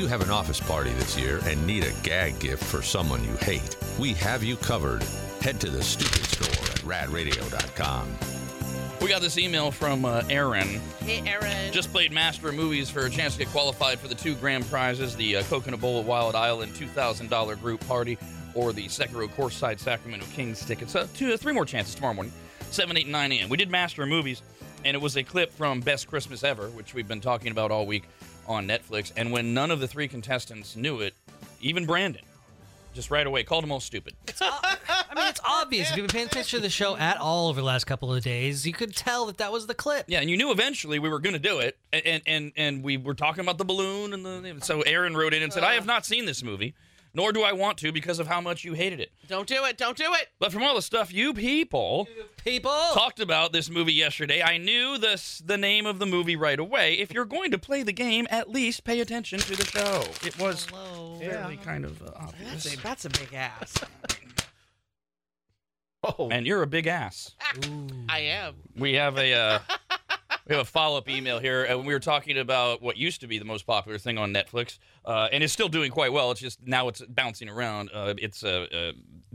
If you have an office party this year and need a gag gift for someone you hate, we have you covered. Head to the stupid store at radradio.com. We got this email from uh, Aaron. Hey, Aaron. Just played Master of Movies for a chance to get qualified for the two grand prizes the uh, Coconut Bowl at Wild Island $2,000 group party or the Sekiro Courtside Sacramento Kings tickets. Uh, two, three more chances tomorrow morning, 7, 8, 9 a.m. We did Master of Movies, and it was a clip from Best Christmas Ever, which we've been talking about all week on Netflix. And when none of the three contestants knew it, even Brandon, just right away called them all stupid. I mean, it's obvious. If you've been paying attention to the show at all over the last couple of days, you could tell that that was the clip. Yeah, and you knew eventually we were going to do it, and, and and and we were talking about the balloon, and the so Aaron wrote in and said, "I have not seen this movie, nor do I want to because of how much you hated it." Don't do it. Don't do it. But from all the stuff you people People. talked about this movie yesterday, I knew this the name of the movie right away. If you're going to play the game, at least pay attention to the show. It was Hello. fairly kind of uh, obvious. That's a, that's a big ass. Oh, And you're a big ass. I am. We have a uh, we have a follow up email here, and we were talking about what used to be the most popular thing on Netflix, uh, and it's still doing quite well. It's just now it's bouncing around. Uh, it's uh, uh,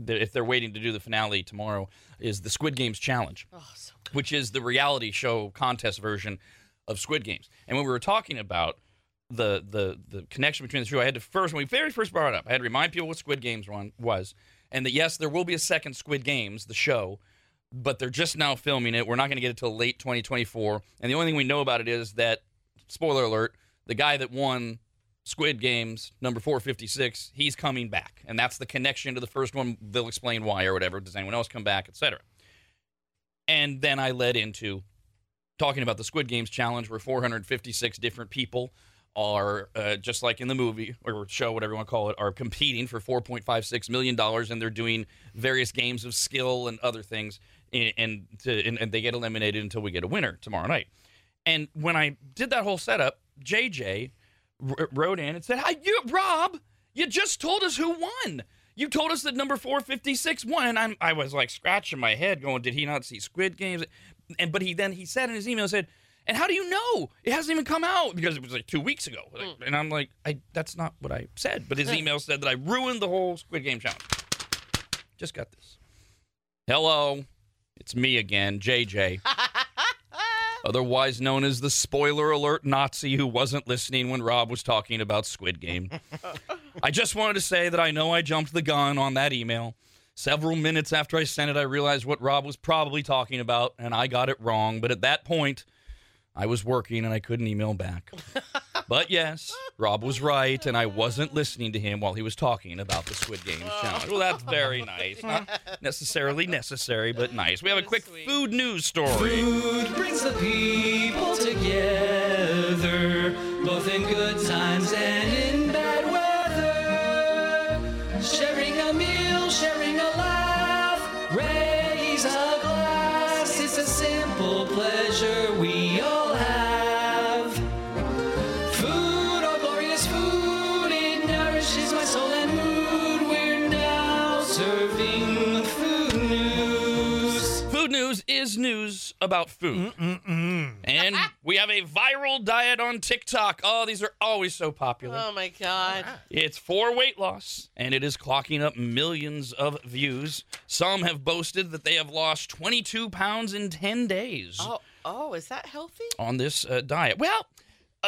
if they're waiting to do the finale tomorrow, is the Squid Games challenge, Oh, so which is the reality show contest version of Squid Games. And when we were talking about the the the connection between the two, I had to first when we very first brought it up, I had to remind people what Squid Games one was, and that yes, there will be a second Squid Games, the show but they're just now filming it. We're not going to get it till late 2024. And the only thing we know about it is that, spoiler alert, the guy that won Squid Games number 456, he's coming back, and that's the connection to the first one. They'll explain why or whatever. Does anyone else come back, etc. And then I led into talking about the Squid Games challenge, where 456 different people are uh, just like in the movie or show, whatever you want to call it, are competing for 4.56 million dollars, and they're doing various games of skill and other things, and and, to, and and they get eliminated until we get a winner tomorrow night. And when I did that whole setup, JJ r- wrote in and said, "Hi, you Rob, you just told us who won." You told us that number 456 won, and I'm, I was like scratching my head, going, "Did he not see Squid Games?" And but he then he said in his email said, "And how do you know it hasn't even come out because it was like two weeks ago?" Like, hmm. And I'm like, "I that's not what I said." But his hmm. email said that I ruined the whole Squid Game challenge. Just got this. Hello, it's me again, JJ otherwise known as the spoiler alert Nazi who wasn't listening when Rob was talking about Squid Game. I just wanted to say that I know I jumped the gun on that email. Several minutes after I sent it, I realized what Rob was probably talking about, and I got it wrong. But at that point, I was working and I couldn't email back. But yes, Rob was right, and I wasn't listening to him while he was talking about the Squid Game oh. challenge. Well, that's very nice. Not necessarily necessary, but nice. We have a quick Sweet. food news story. Food brings the people together, both in good times it nourishes my soul and mood. We're now serving food news. Food news is news about food. Mm, mm, mm. And we have a viral diet on TikTok. Oh, these are always so popular. Oh my god. It's for weight loss, and it is clocking up millions of views. Some have boasted that they have lost 22 pounds in 10 days Oh, oh, is that healthy? on this uh, diet. Well,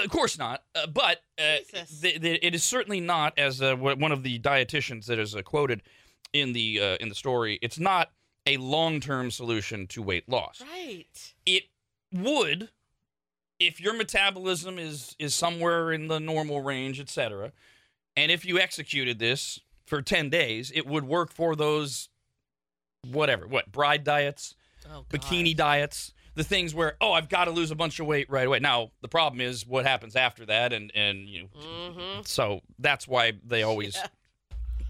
of course not, uh, but uh, Jesus. th- th- it is certainly not, as uh, one of the dietitians that is uh, quoted in the uh, in the story. It's not a long term solution to weight loss. Right. It would, if your metabolism is is somewhere in the normal range, etc., and if you executed this for ten days, it would work for those whatever what bride diets Oh, bikini diets, the things where oh I've got to lose a bunch of weight right away. Now the problem is what happens after that, and and you know, Mm-hmm. so that's why they always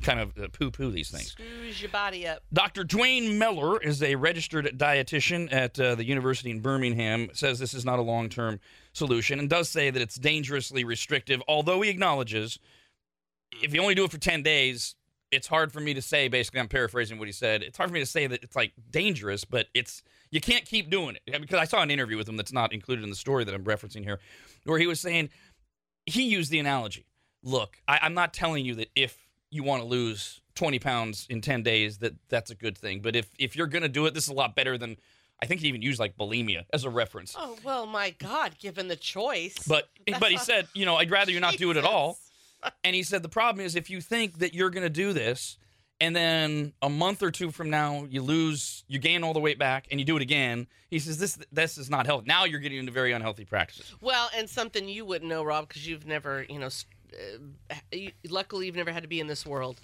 kind of uh, poo-poo these things. Screws your body up. Dr. Duane Mellor is a registered dietitian at uh, the University in Birmingham. Says this is not a long-term solution and does say that it's dangerously restrictive. Although he acknowledges if you only do it for ten days, it's hard for me to say. Basically, I'm paraphrasing what he said. It's hard for me to say that it's like dangerous, but it's you can't keep doing it because I saw an interview with him that's not included in the story that I'm referencing here, where he was saying he used the analogy look, I, I'm not telling you that if you want to lose 20 pounds in 10 days that that's a good thing. But if if you're gonna do it, this is a lot better than I think he even used like bulimia as a reference. Oh well, my God! Given the choice, But but he said, you know, I'd rather you not do it at all. And he said the problem is if you think that you're gonna do this and then a month or two from now you lose you gain all the weight back and you do it again he says this this is not healthy now you're getting into very unhealthy practices Well, and something you wouldn't know, Rob, because you've never, you know, uh, you, luckily you've never had to be in this world.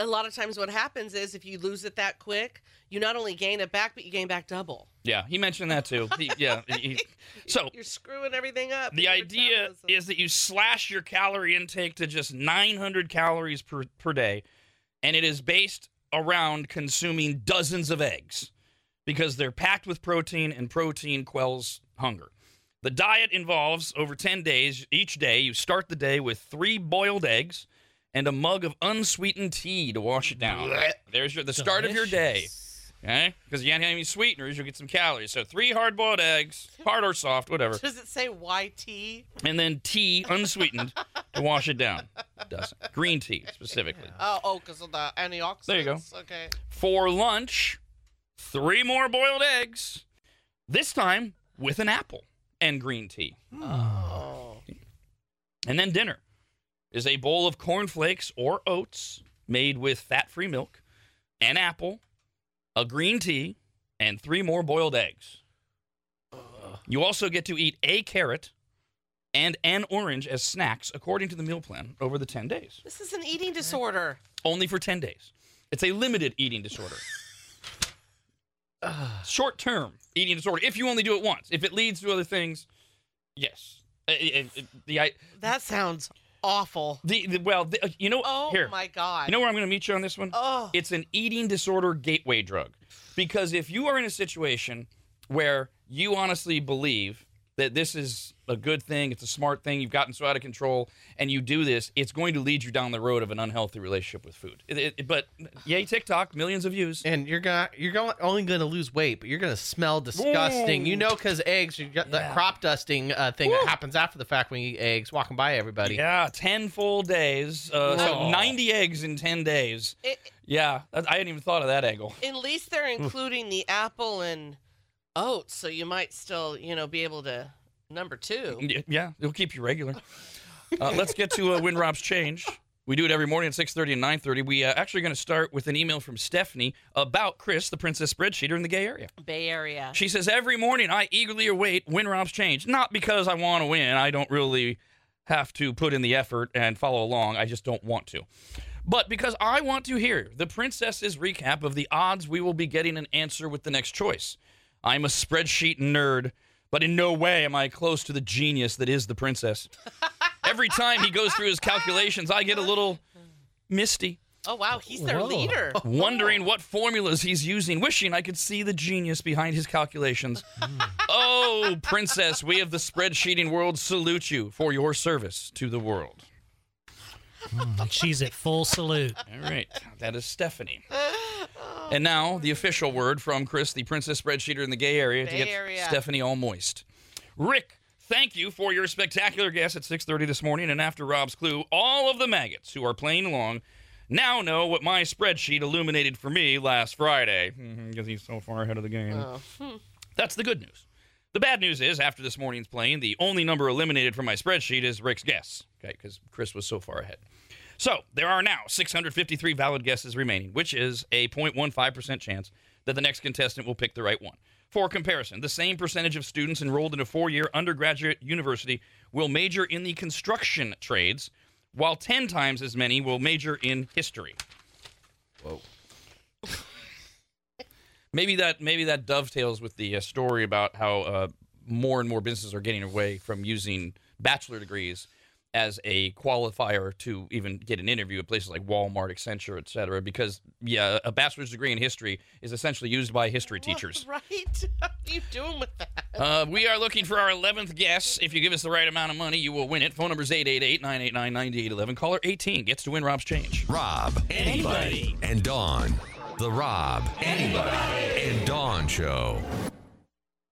A lot of times, what happens is if you lose it that quick, you not only gain it back, but you gain back double. yeah he mentioned that too He- yeah he- so You're screwing everything up. The idea is that you slash your calorie intake to just 900 calories per, per day, and it is based around consuming dozens of eggs because they're packed with protein, and protein quells hunger. The diet involves over 10 days. Each day, you start the day with three boiled eggs and a mug of unsweetened tea to wash it down. There's your, the start of your day. Eh? Okay? Because you can't have any sweeteners, you'll get some calories. So, three hard boiled eggs, hard or soft, whatever Does it say YT? and then tea unsweetened to wash it down. Doesn't. Green tea specifically. Oh, oh, because of the antioxidants. There you go. Okay. For lunch, three more boiled eggs, this time with an apple and green tea. Oh. And then dinner is a bowl of cornflakes or oats made with fat free milk, an apple, a green tea, and three more boiled eggs. You also get to eat a carrot and an orange as snacks according to the meal plan over the 10 days. This is an eating disorder. Only for 10 days. It's a limited eating disorder. Short term eating disorder if you only do it once. If it leads to other things, yes. Uh, uh, uh, the, I, That sounds awful. the, the well, the, uh, you know, Oh here. my God. You know where I'm going to meet you on this one? Oh. It's an eating disorder gateway drug. Because if you are in a situation where you honestly believe that this is a good thing, it's a smart thing, you've gotten so out of control, and you do this, it's going to lead you down the road of an unhealthy relationship with food. It- it- but yay, TikTok, millions of views. And you're gonna you're going only gonna lose weight, but you're gonna smell disgusting. You know, because eggs, you got that crop dusting uh, thing that happens after the fact when you eat eggs, walking by everybody. Yeah, 10 full days. Uh, so 90 eggs in 10 days. It, Yeah, I hadn't even thought of that angle. at least they're including the apple and oats, so you might still, you know, be able to number two. Yeah, it'll keep you regular. Uh, let's get to uh, Win Rob's Change. We do it every morning at 6.30 and 9.30. We uh, actually going to start with an email from Stephanie about Chris, the princess spreadsheeter in the gay area. Bay Area. She says, every morning I eagerly await Win Rob's Change. Not because I want to win. I don't really have to put in the effort and follow along. I just don't want to. But because I want to hear the princess's recap of the odds we will be getting an answer with the next choice. I'm a spreadsheet nerd, but in no way am I close to the genius that is the princess. Every time he goes through his calculations, I get a little misty, Oh wow, he's their Whoa. leader. wondering what formulas he's using, wishing I could see the genius behind his calculations. Hmm. oh, princess, we of the spreadsheeting world salute you for your service to the world. Hmm, and she's at full salute. All right, that is Stephanie. And now the official word from Chris, the princess spreadsheeter in the gay area, to get Area. Stephanie all moist. Rick, thank you for your spectacular guest at 6:30 this morning. And after Rob's clue, all of the maggots who are playing along now know what my spreadsheet illuminated for me last Friday mm-hmm, because he's so far ahead of the game. Oh. Hmm. That's the good news. The bad news is, after this morning's playing, the only number eliminated from my spreadsheet is Rick's guess. Okay, because Chris was so far ahead. So there are now 653 valid guesses remaining, which is a 0.15% chance that the next contestant will pick the right one. For comparison, the same percentage of students enrolled in a four year undergraduate university will major in the construction trades, while 10 times as many will major in history. Whoa. maybe that maybe that dovetails with the uh, story about how uh, more and more businesses are getting away from using bachelor degrees as a qualifier to even get an interview at places like Walmart, Accenture, et cetera, because yeah, a bachelor's degree in history is essentially used by history teachers. Right? What are you doing with that? Uh, we are looking for our 11th guess. If you give us the right amount of money, you will win it. Phone number is 888-989-9811. Caller 18 gets to win Rob's change. Rob, anybody, and Dawn. The Rob, anybody, and Dawn Show.